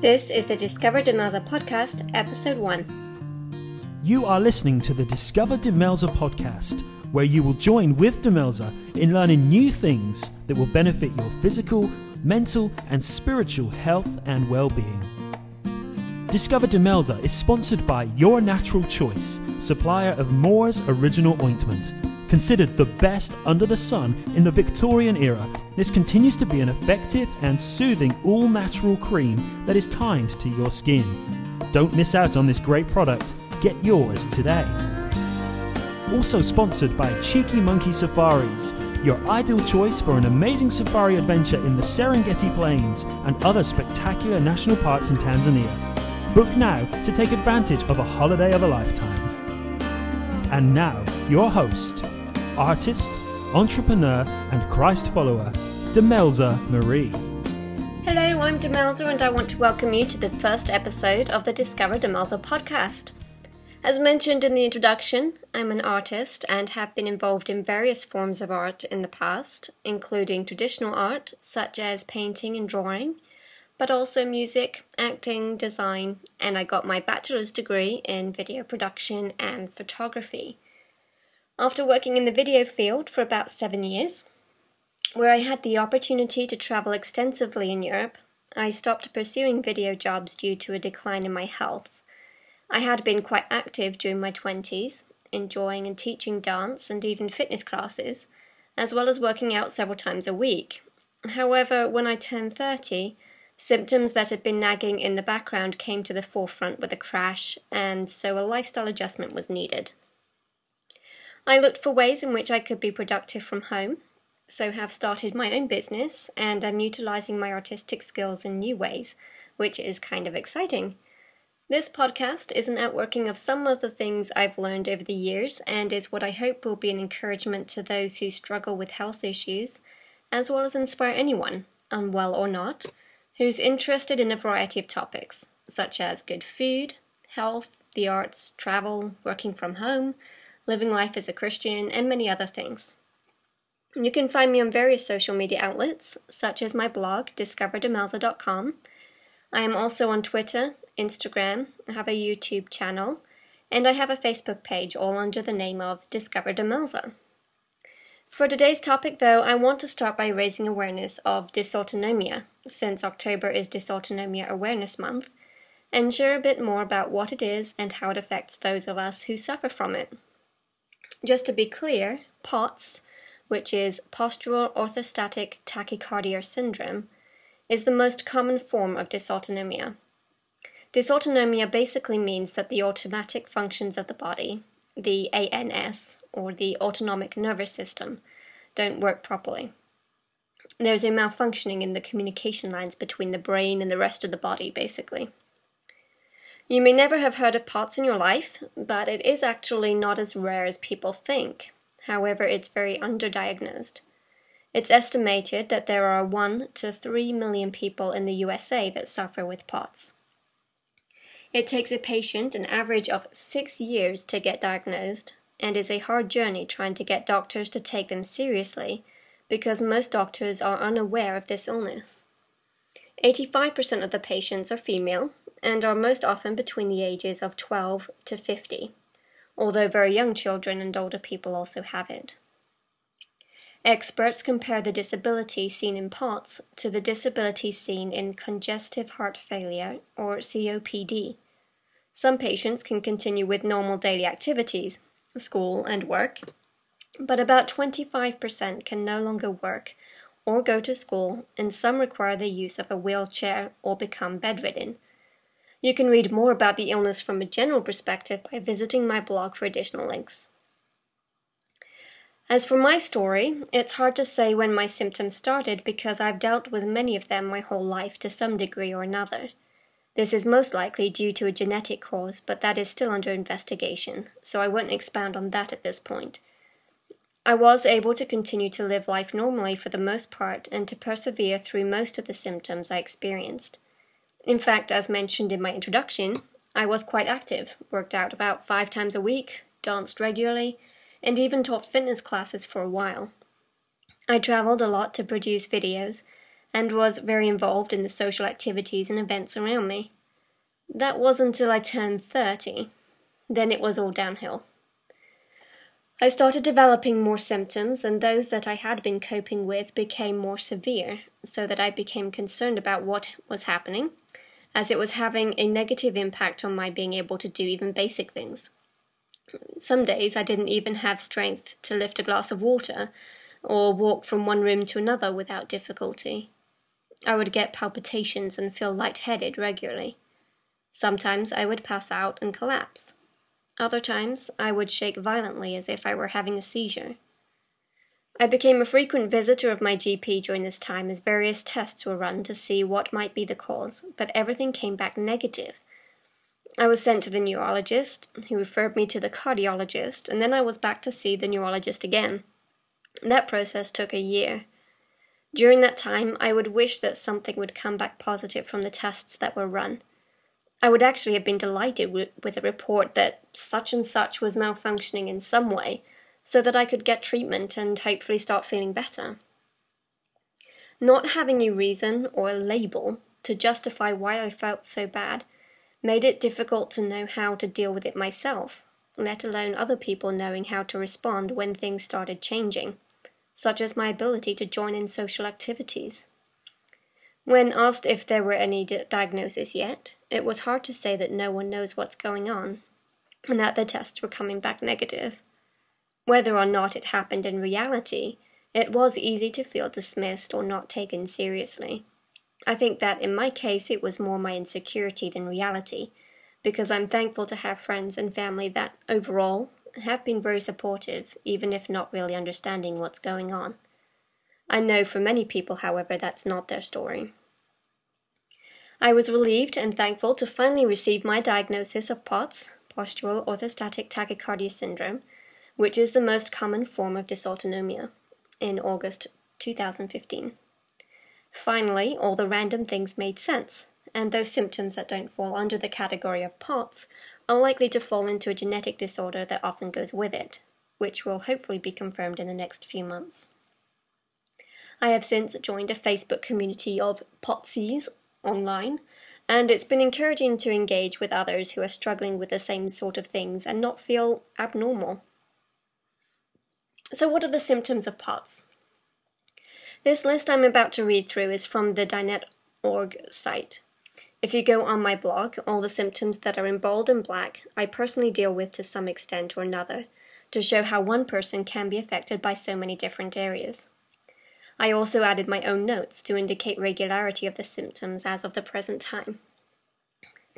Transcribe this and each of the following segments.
This is the Discover Demelza podcast, episode 1. You are listening to the Discover Demelza podcast, where you will join with Demelza in learning new things that will benefit your physical, mental, and spiritual health and well being. Discover Demelza is sponsored by Your Natural Choice, supplier of Moore's Original Ointment. Considered the best under the sun in the Victorian era, this continues to be an effective and soothing all natural cream that is kind to your skin. Don't miss out on this great product. Get yours today. Also sponsored by Cheeky Monkey Safaris, your ideal choice for an amazing safari adventure in the Serengeti Plains and other spectacular national parks in Tanzania. Book now to take advantage of a holiday of a lifetime. And now, your host, artist, entrepreneur, and Christ follower, Demelza Marie. Hello, I'm Demelza, and I want to welcome you to the first episode of the Discover Demelza podcast. As mentioned in the introduction, I'm an artist and have been involved in various forms of art in the past, including traditional art such as painting and drawing, but also music, acting, design, and I got my bachelor's degree in video production and photography. After working in the video field for about seven years, where I had the opportunity to travel extensively in Europe, I stopped pursuing video jobs due to a decline in my health. I had been quite active during my 20s, enjoying and teaching dance and even fitness classes, as well as working out several times a week. However, when I turned 30, Symptoms that had been nagging in the background came to the forefront with a crash, and so a lifestyle adjustment was needed. I looked for ways in which I could be productive from home, so have started my own business and am utilizing my artistic skills in new ways, which is kind of exciting. This podcast is an outworking of some of the things I've learned over the years and is what I hope will be an encouragement to those who struggle with health issues, as well as inspire anyone, unwell or not, who's interested in a variety of topics, such as good food, health, the arts, travel, working from home, living life as a Christian, and many other things. You can find me on various social media outlets, such as my blog, discoverdemelza.com. I am also on Twitter, Instagram, I have a YouTube channel, and I have a Facebook page, all under the name of Discover Demelza. For today's topic, though, I want to start by raising awareness of dysautonomia, since October is Dysautonomia Awareness Month, and share a bit more about what it is and how it affects those of us who suffer from it. Just to be clear, POTS, which is Postural Orthostatic Tachycardia Syndrome, is the most common form of dysautonomia. Dysautonomia basically means that the automatic functions of the body, the ANS, or the autonomic nervous system, don't work properly. There's a malfunctioning in the communication lines between the brain and the rest of the body, basically. You may never have heard of POTS in your life, but it is actually not as rare as people think. However, it's very underdiagnosed. It's estimated that there are 1 to 3 million people in the USA that suffer with POTS. It takes a patient an average of six years to get diagnosed and is a hard journey trying to get doctors to take them seriously because most doctors are unaware of this illness. 85% of the patients are female and are most often between the ages of 12 to 50, although very young children and older people also have it. Experts compare the disability seen in POTS to the disability seen in congestive heart failure, or COPD. Some patients can continue with normal daily activities, school and work, but about 25% can no longer work or go to school, and some require the use of a wheelchair or become bedridden. You can read more about the illness from a general perspective by visiting my blog for additional links. As for my story, it's hard to say when my symptoms started because I've dealt with many of them my whole life to some degree or another. This is most likely due to a genetic cause, but that is still under investigation, so I won't expound on that at this point. I was able to continue to live life normally for the most part and to persevere through most of the symptoms I experienced. In fact, as mentioned in my introduction, I was quite active, worked out about five times a week, danced regularly, and even taught fitness classes for a while. I traveled a lot to produce videos, and was very involved in the social activities and events around me. That was until I turned 30. Then it was all downhill. I started developing more symptoms, and those that I had been coping with became more severe, so that I became concerned about what was happening, as it was having a negative impact on my being able to do even basic things. Some days I didn't even have strength to lift a glass of water or walk from one room to another without difficulty. I would get palpitations and feel lightheaded regularly. Sometimes I would pass out and collapse. Other times, I would shake violently as if I were having a seizure. I became a frequent visitor of my GP during this time as various tests were run to see what might be the cause, but everything came back negative. I was sent to the neurologist, who referred me to the cardiologist, and then I was back to see the neurologist again. That process took a year. During that time, I would wish that something would come back positive from the tests that were run. I would actually have been delighted with, a report that such and such was malfunctioning in some way, so that I could get treatment and hopefully start feeling better. Not having a reason or a label to justify why I felt so bad made it difficult to know how to deal with it myself, let alone other people knowing how to respond when things started changing, such as my ability to join in social activities. When asked if there were any di- diagnoses yet, it was hard to say that no one knows what's going on, and that the tests were coming back negative. Whether or not it happened in reality, it was easy to feel dismissed or not taken seriously. I think that in my case it was more my insecurity than reality, because I'm thankful to have friends and family that, overall, have been very supportive, even if not really understanding what's going on. I know for many people, however, that's not their story. I was relieved and thankful to finally receive my diagnosis of POTS, postural orthostatic tachycardia syndrome, which is the most common form of dysautonomia, in August 2015. Finally, all the random things made sense, and those symptoms that don't fall under the category of POTS are likely to fall into a genetic disorder that often goes with it, which will hopefully be confirmed in the next few months. I have since joined a Facebook community of POTSies online, and it's been encouraging to engage with others who are struggling with the same sort of things and not feel abnormal. So, what are the symptoms of POTS? This list I'm about to read through is from the Dinet.org site. If you go on my blog, all the symptoms that are in bold and black I personally deal with to some extent or another to show how one person can be affected by so many different areas. I also added my own notes to indicate regularity of the symptoms as of the present time.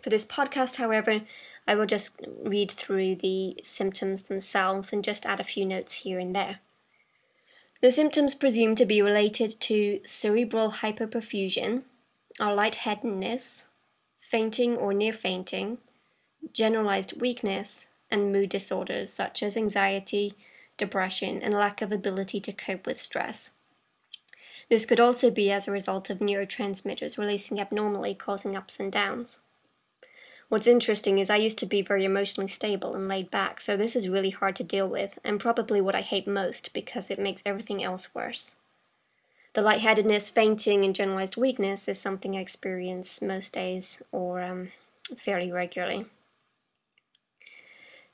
For this podcast, however, I will just read through the symptoms themselves and just add a few notes here and there. The symptoms presumed to be related to cerebral hypoperfusion are lightheadedness, fainting or near fainting, generalized weakness, and mood disorders such as anxiety, depression, and lack of ability to cope with stress. This could also be as a result of neurotransmitters releasing abnormally, causing ups and downs. What's interesting is I used to be very emotionally stable and laid back, so this is really hard to deal with, and probably what I hate most because it makes everything else worse. The lightheadedness, fainting, and generalized weakness is something I experience most days or um, fairly regularly.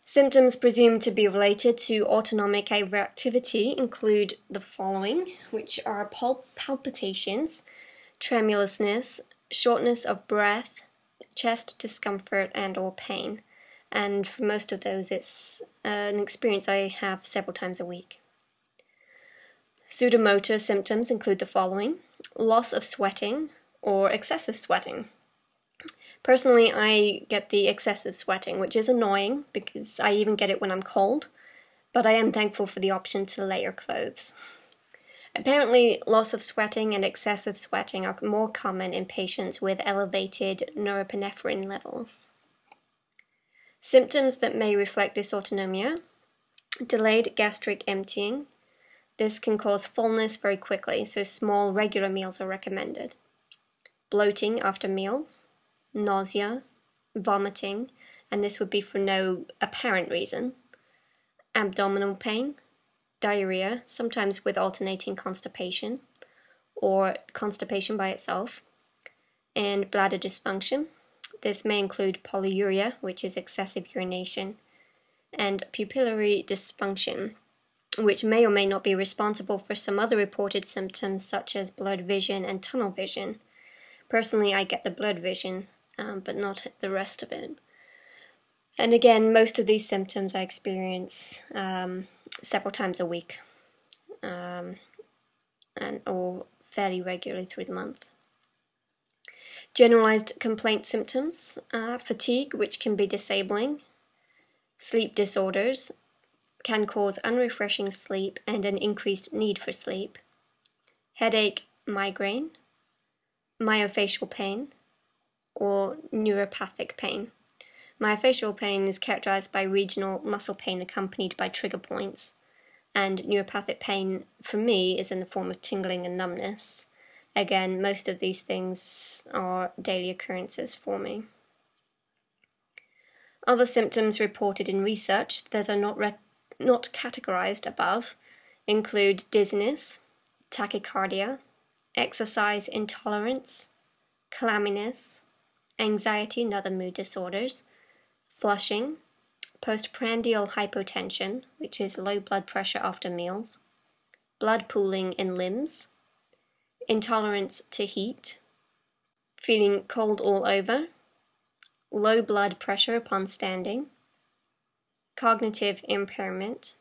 Symptoms presumed to be related to autonomic hyperactivity include the following, which are palpitations, tremulousness, shortness of breath, chest discomfort, and or pain. And for most of those, it's uh, an experience I have several times a week. Sudomotor symptoms include the following loss of sweating or excessive sweating. Personally, I get the excessive sweating, which is annoying because I even get it when I'm cold, but I am thankful for the option to layer clothes. Apparently, loss of sweating and excessive sweating are more common in patients with elevated norepinephrine levels. Symptoms that may reflect dysautonomia delayed gastric emptying. This can cause fullness very quickly, so small, regular meals are recommended. Bloating after meals, nausea, vomiting, and this would be for no apparent reason, abdominal pain, diarrhea, sometimes with alternating constipation, or constipation by itself, and bladder dysfunction. This may include polyuria, which is excessive urination, and pupillary dysfunction, which may or may not be responsible for some other reported symptoms such as blurred vision and tunnel vision. Personally, I get the blurred vision, um, but not the rest of it. And again, most of these symptoms I experience um, several times a week, um, and or fairly regularly through the month. Generalized complaint symptoms: uh, fatigue, which can be disabling, sleep disorders, can cause unrefreshing sleep and an increased need for sleep, headache, migraine, myofascial pain, or neuropathic pain. Myofascial pain is characterized by regional muscle pain accompanied by trigger points, and neuropathic pain for me is in the form of tingling and numbness. Again, most of these things are daily occurrences for me. Other symptoms reported in research that are not not categorized above include dizziness, tachycardia, exercise intolerance, clamminess, anxiety and other mood disorders, flushing, postprandial hypotension, which is low blood pressure after meals, blood pooling in limbs, intolerance to heat, feeling cold all over, low blood pressure upon standing, cognitive impairment.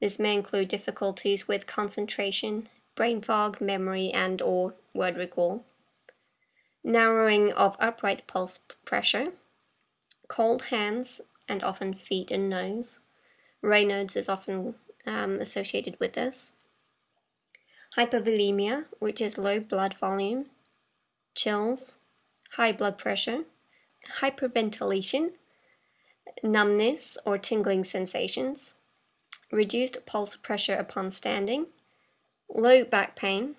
This may include difficulties with concentration, brain fog, memory, and or word recall. Narrowing of upright pulse pressure, cold hands and often feet and nose. Raynaud's is often um, associated with this. Hypovolemia, which is low blood volume, chills, high blood pressure, hyperventilation, numbness or tingling sensations, reduced pulse pressure upon standing, low back pain.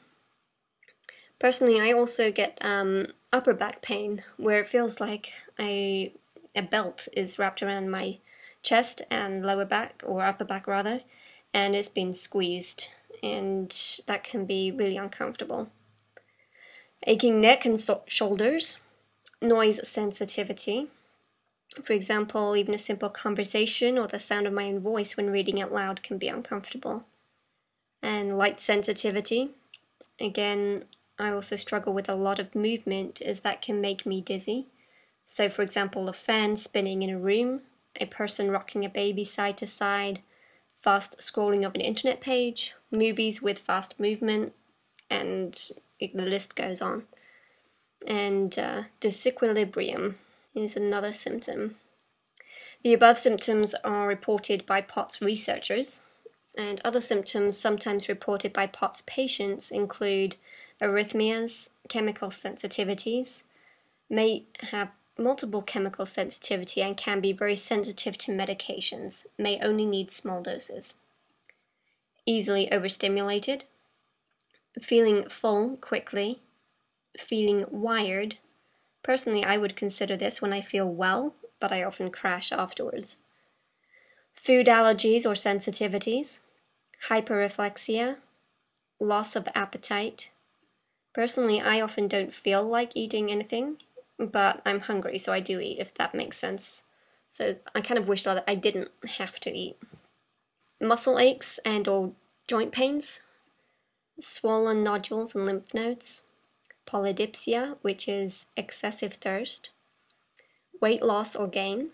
Personally, I also get um, upper back pain where it feels like a, a belt is wrapped around my chest and lower back, or upper back rather, and it's been squeezed, and that can be really uncomfortable. Aching neck and so- shoulders, noise sensitivity, for example, even a simple conversation or the sound of my own voice when reading out loud can be uncomfortable. And light sensitivity. Again, I also struggle with a lot of movement as that can make me dizzy. So, for example, a fan spinning in a room, a person rocking a baby side to side, fast scrolling of an internet page, movies with fast movement, and the list goes on. And uh, disequilibrium, is another symptom. The above symptoms are reported by POTS researchers, and other symptoms sometimes reported by POTS patients include arrhythmias, chemical sensitivities, may have multiple chemical sensitivity and can be very sensitive to medications, may only need small doses. Easily overstimulated, feeling full quickly, feeling wired, Personally, I would consider this when I feel well, but I often crash afterwards. Food allergies or sensitivities, hyperreflexia, loss of appetite. Personally, I often don't feel like eating anything, but I'm hungry, so I do eat, if that makes sense. So I kind of wish that I didn't have to eat. Muscle aches and or joint pains, swollen nodules and lymph nodes, polydipsia, which is excessive thirst, weight loss or gain.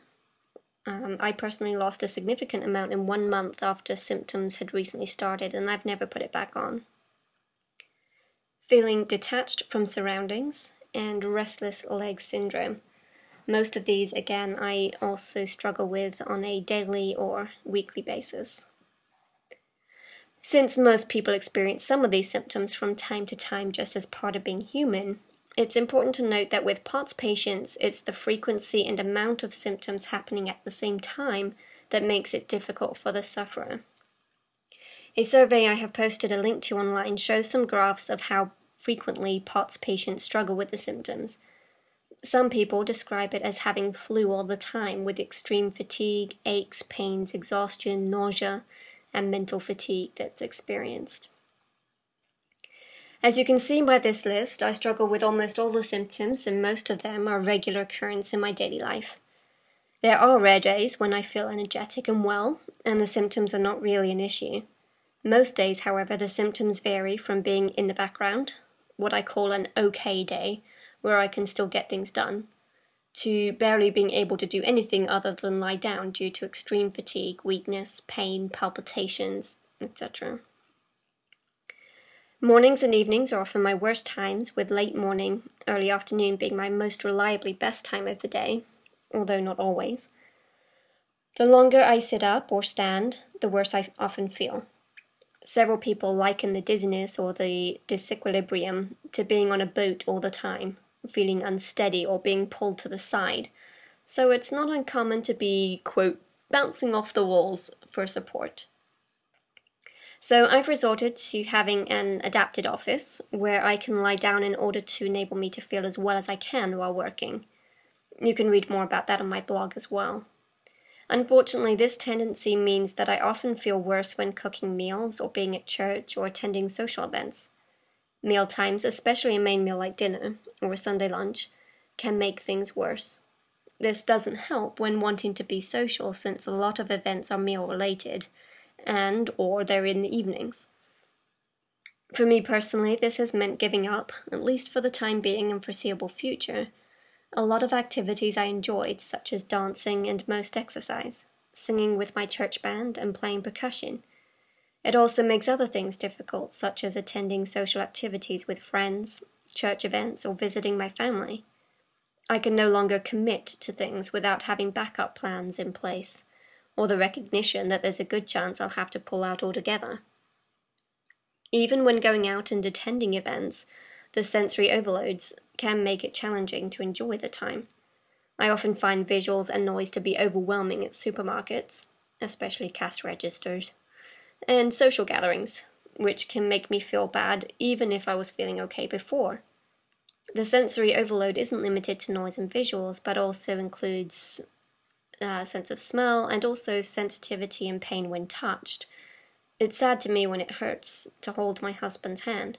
Um, I personally lost a significant amount in one month after symptoms had recently started, and I've never put it back on. Feeling detached from surroundings and restless leg syndrome. Most of these, again, I also struggle with on a daily or weekly basis. Since most people experience some of these symptoms from time to time just as part of being human, it's important to note that with POTS patients, it's the frequency and amount of symptoms happening at the same time that makes it difficult for the sufferer. A survey I have posted a link to online shows some graphs of how frequently POTS patients struggle with the symptoms. Some people describe it as having flu all the time with extreme fatigue, aches, pains, exhaustion, nausea, and mental fatigue that's experienced. As you can see by this list, I struggle with almost all the symptoms, and most of them are regular occurrence in my daily life. There are rare days when I feel energetic and well, and the symptoms are not really an issue. Most days, however, the symptoms vary from being in the background, what I call an okay day, where I can still get things done, to barely being able to do anything other than lie down due to extreme fatigue, weakness, pain, palpitations, etc. Mornings and evenings are often my worst times, with late morning, early afternoon being my most reliably best time of the day, although not always. The longer I sit up or stand, the worse I often feel. Several people liken the dizziness or the disequilibrium to being on a boat all the time, feeling unsteady or being pulled to the side, so it's not uncommon to be, quote, bouncing off the walls for support. So I've resorted to having an adapted office where I can lie down in order to enable me to feel as well as I can while working. You can read more about that on my blog as well. Unfortunately, this tendency means that I often feel worse when cooking meals or being at church or attending social events. Meal times, especially a main meal like dinner or a Sunday lunch, can make things worse. This doesn't help when wanting to be social since a lot of events are meal related and or they're in the evenings. For me personally, this has meant giving up, at least for the time being and foreseeable future, a lot of activities I enjoyed, such as dancing and most exercise, singing with my church band, and playing percussion. It also makes other things difficult, such as attending social activities with friends, church events, or visiting my family. I can no longer commit to things without having backup plans in place or the recognition that there's a good chance I'll have to pull out altogether. Even when going out and attending events, the sensory overloads can make it challenging to enjoy the time. I often find visuals and noise to be overwhelming at supermarkets, especially cash registers, and social gatherings, which can make me feel bad even if I was feeling okay before. The sensory overload isn't limited to noise and visuals, but also includes uh, sense of smell, and also sensitivity and pain when touched. It's sad to me when it hurts to hold my husband's hand,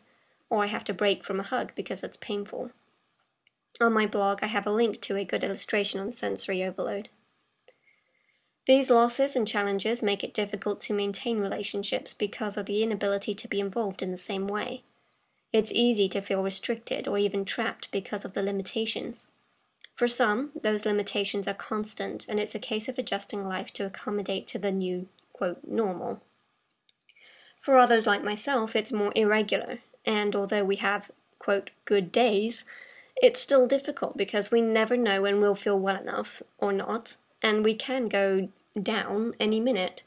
or I have to break from a hug because it's painful. On my blog, I have a link to a good illustration on sensory overload. These losses and challenges make it difficult to maintain relationships because of the inability to be involved in the same way. It's easy to feel restricted or even trapped because of the limitations. For some, those limitations are constant, and it's a case of adjusting life to accommodate to the new, quote, normal. For others, like myself, it's more irregular, and although we have, quote, good days, it's still difficult because we never know when we'll feel well enough or not, and we can go down any minute.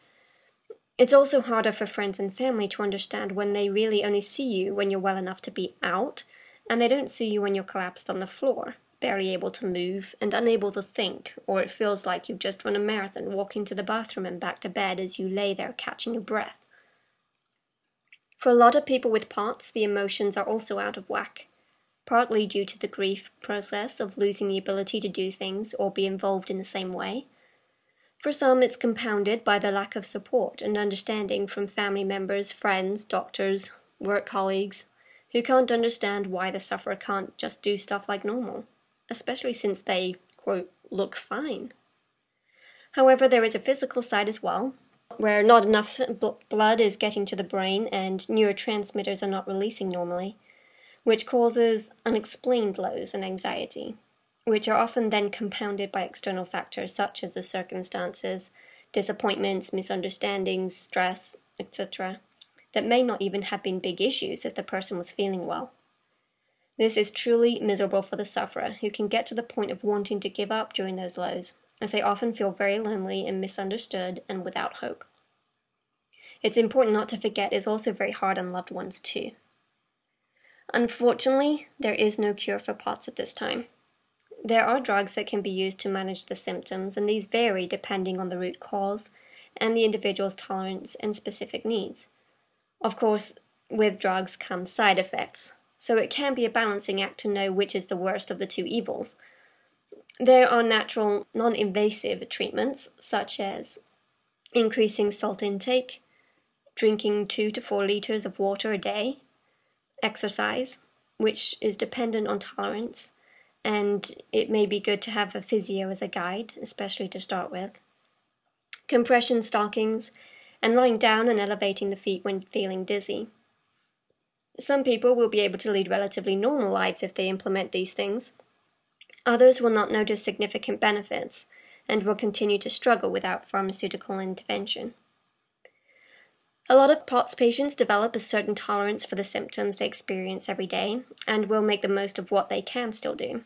It's also harder for friends and family to understand when they really only see you when you're well enough to be out, and they don't see you when you're collapsed on the floor barely able to move and unable to think, or it feels like you've just run a marathon walking to the bathroom and back to bed as you lay there catching your breath. For a lot of people with POTS, the emotions are also out of whack, partly due to the grief process of losing the ability to do things or be involved in the same way. For some, it's compounded by the lack of support and understanding from family members, friends, doctors, work colleagues, who can't understand why the sufferer can't just do stuff like normal especially since they, quote, look fine. However, there is a physical side as well, where not enough bl- blood is getting to the brain and neurotransmitters are not releasing normally, which causes unexplained lows and anxiety, which are often then compounded by external factors such as the circumstances, disappointments, misunderstandings, stress, etc., that may not even have been big issues if the person was feeling well. This is truly miserable for the sufferer, who can get to the point of wanting to give up during those lows, as they often feel very lonely and misunderstood and without hope. It's important not to forget it's also very hard on loved ones too. Unfortunately, there is no cure for POTS at this time. There are drugs that can be used to manage the symptoms, and these vary depending on the root cause and the individual's tolerance and specific needs. Of course, with drugs come side effects, so it can be a balancing act to know which is the worst of the two evils. There are natural, non invasive treatments, such as increasing salt intake, drinking 2 to 4 liters of water a day, exercise, which is dependent on tolerance, and it may be good to have a physio as a guide, especially to start with. Compression stockings, and lying down and elevating the feet when feeling dizzy. Some people will be able to lead relatively normal lives if they implement these things. Others will not notice significant benefits and will continue to struggle without pharmaceutical intervention. A lot of POTS patients develop a certain tolerance for the symptoms they experience every day and will make the most of what they can still do.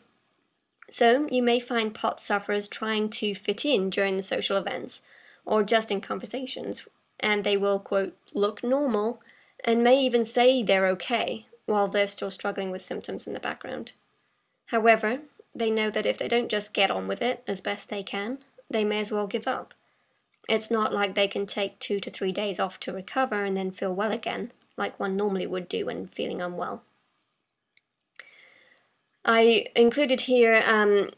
So, you may find POTS sufferers trying to fit in during the social events or just in conversations, and they will, quote, look normal and may even say they're okay while they're still struggling with symptoms in the background. However, they know that if they don't just get on with it as best they can, they may as well give up. It's not like they can take two to three days off to recover and then feel well again, like one normally would do when feeling unwell. I included here um,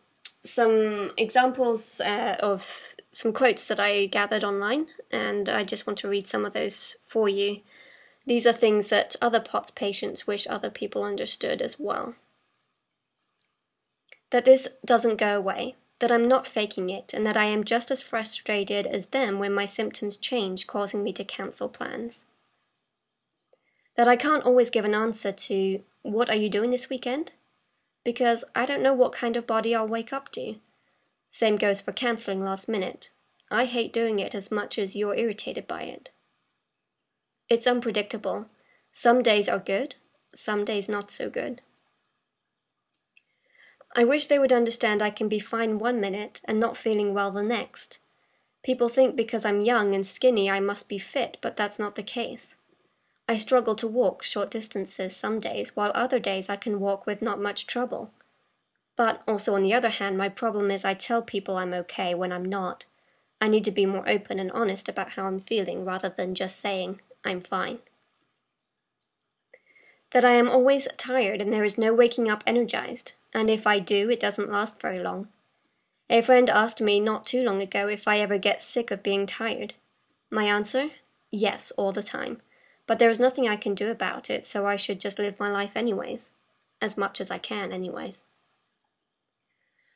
some examples uh, of some quotes that I gathered online, and I just want to read some of those for you. These are things that other POTS patients wish other people understood as well. That this doesn't go away, that I'm not faking it, and that I am just as frustrated as them when my symptoms change, causing me to cancel plans. That I can't always give an answer to, What are you doing this weekend? Because I don't know what kind of body I'll wake up to. Same goes for cancelling last minute. I hate doing it as much as you're irritated by it. It's unpredictable. Some days are good, some days not so good. I wish they would understand I can be fine one minute and not feeling well the next. People think because I'm young and skinny I must be fit, but that's not the case. I struggle to walk short distances some days, while other days I can walk with not much trouble. But also, on the other hand, my problem is I tell people I'm okay when I'm not. I need to be more open and honest about how I'm feeling rather than just saying, I'm fine. That I am always tired and there is no waking up energized, and if I do, it doesn't last very long. A friend asked me not too long ago if I ever get sick of being tired. My answer? Yes, all the time. But there is nothing I can do about it, so I should just live my life anyways. As much as I can, anyways.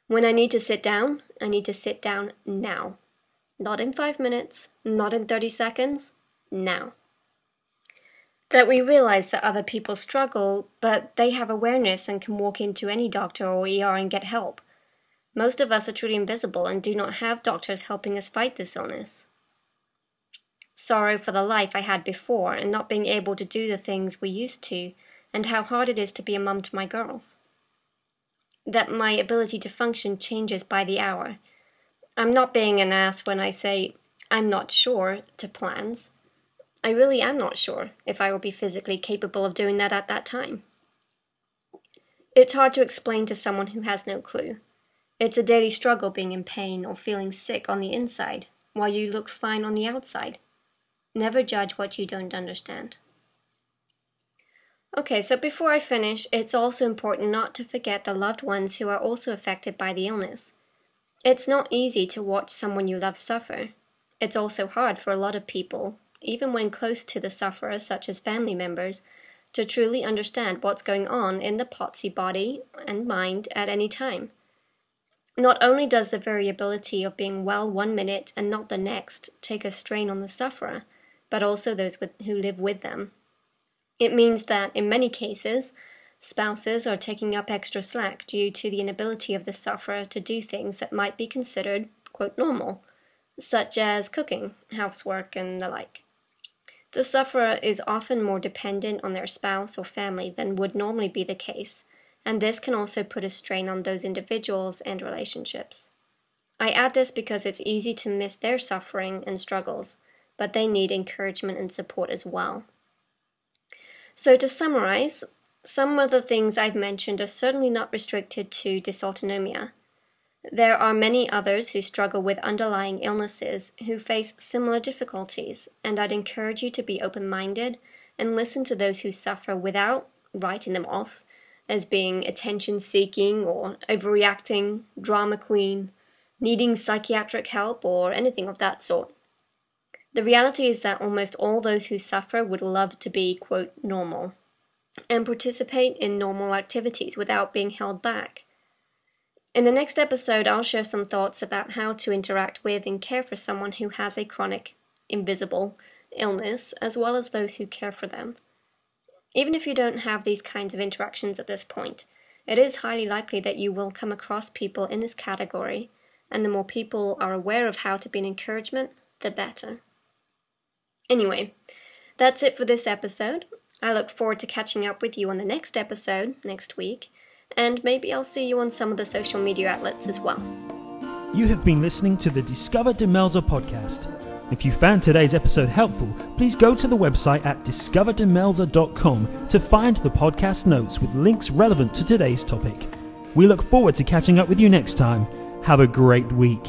When I need to sit down, I need to sit down now. Not in five minutes, not in 30 seconds, now that we realize that other people struggle, but they have awareness and can walk into any doctor or ER and get help. Most of us are truly invisible and do not have doctors helping us fight this illness. Sorrow for the life I had before and not being able to do the things we used to, and how hard it is to be a mum to my girls. That my ability to function changes by the hour. I'm not being an ass when I say I'm not sure to plans. I really am not sure if I will be physically capable of doing that at that time. It's hard to explain to someone who has no clue. It's a daily struggle being in pain or feeling sick on the inside while you look fine on the outside. Never judge what you don't understand. Okay, so before I finish, it's also important not to forget the loved ones who are also affected by the illness. It's not easy to watch someone you love suffer. It's also hard for a lot of people even when close to the sufferer, such as family members, to truly understand what's going on in the POTSy body and mind at any time. Not only does the variability of being well one minute and not the next take a strain on the sufferer, but also those with, who live with them. It means that, in many cases, spouses are taking up extra slack due to the inability of the sufferer to do things that might be considered, quote, normal, such as cooking, housework, and the like. The sufferer is often more dependent on their spouse or family than would normally be the case, and this can also put a strain on those individuals and relationships. I add this because it's easy to miss their suffering and struggles, but they need encouragement and support as well. So, to summarize, some of the things I've mentioned are certainly not restricted to dysautonomia. There are many others who struggle with underlying illnesses who face similar difficulties, and I'd encourage you to be open minded and listen to those who suffer without writing them off as being attention seeking or overreacting, drama queen, needing psychiatric help, or anything of that sort. The reality is that almost all those who suffer would love to be, quote, normal. and participate in normal activities without being held back. In the next episode, I'll share some thoughts about how to interact with and care for someone who has a chronic, invisible illness, as well as those who care for them. Even if you don't have these kinds of interactions at this point, it is highly likely that you will come across people in this category, and the more people are aware of how to be an encouragement, the better. Anyway, that's it for this episode. I look forward to catching up with you on the next episode next week, and maybe I'll see you on some of the social media outlets as well. You have been listening to the Discover Demelza podcast. If you found today's episode helpful, please go to the website at discoverdemelza.com to find the podcast notes with links relevant to today's topic. We look forward to catching up with you next time. Have a great week.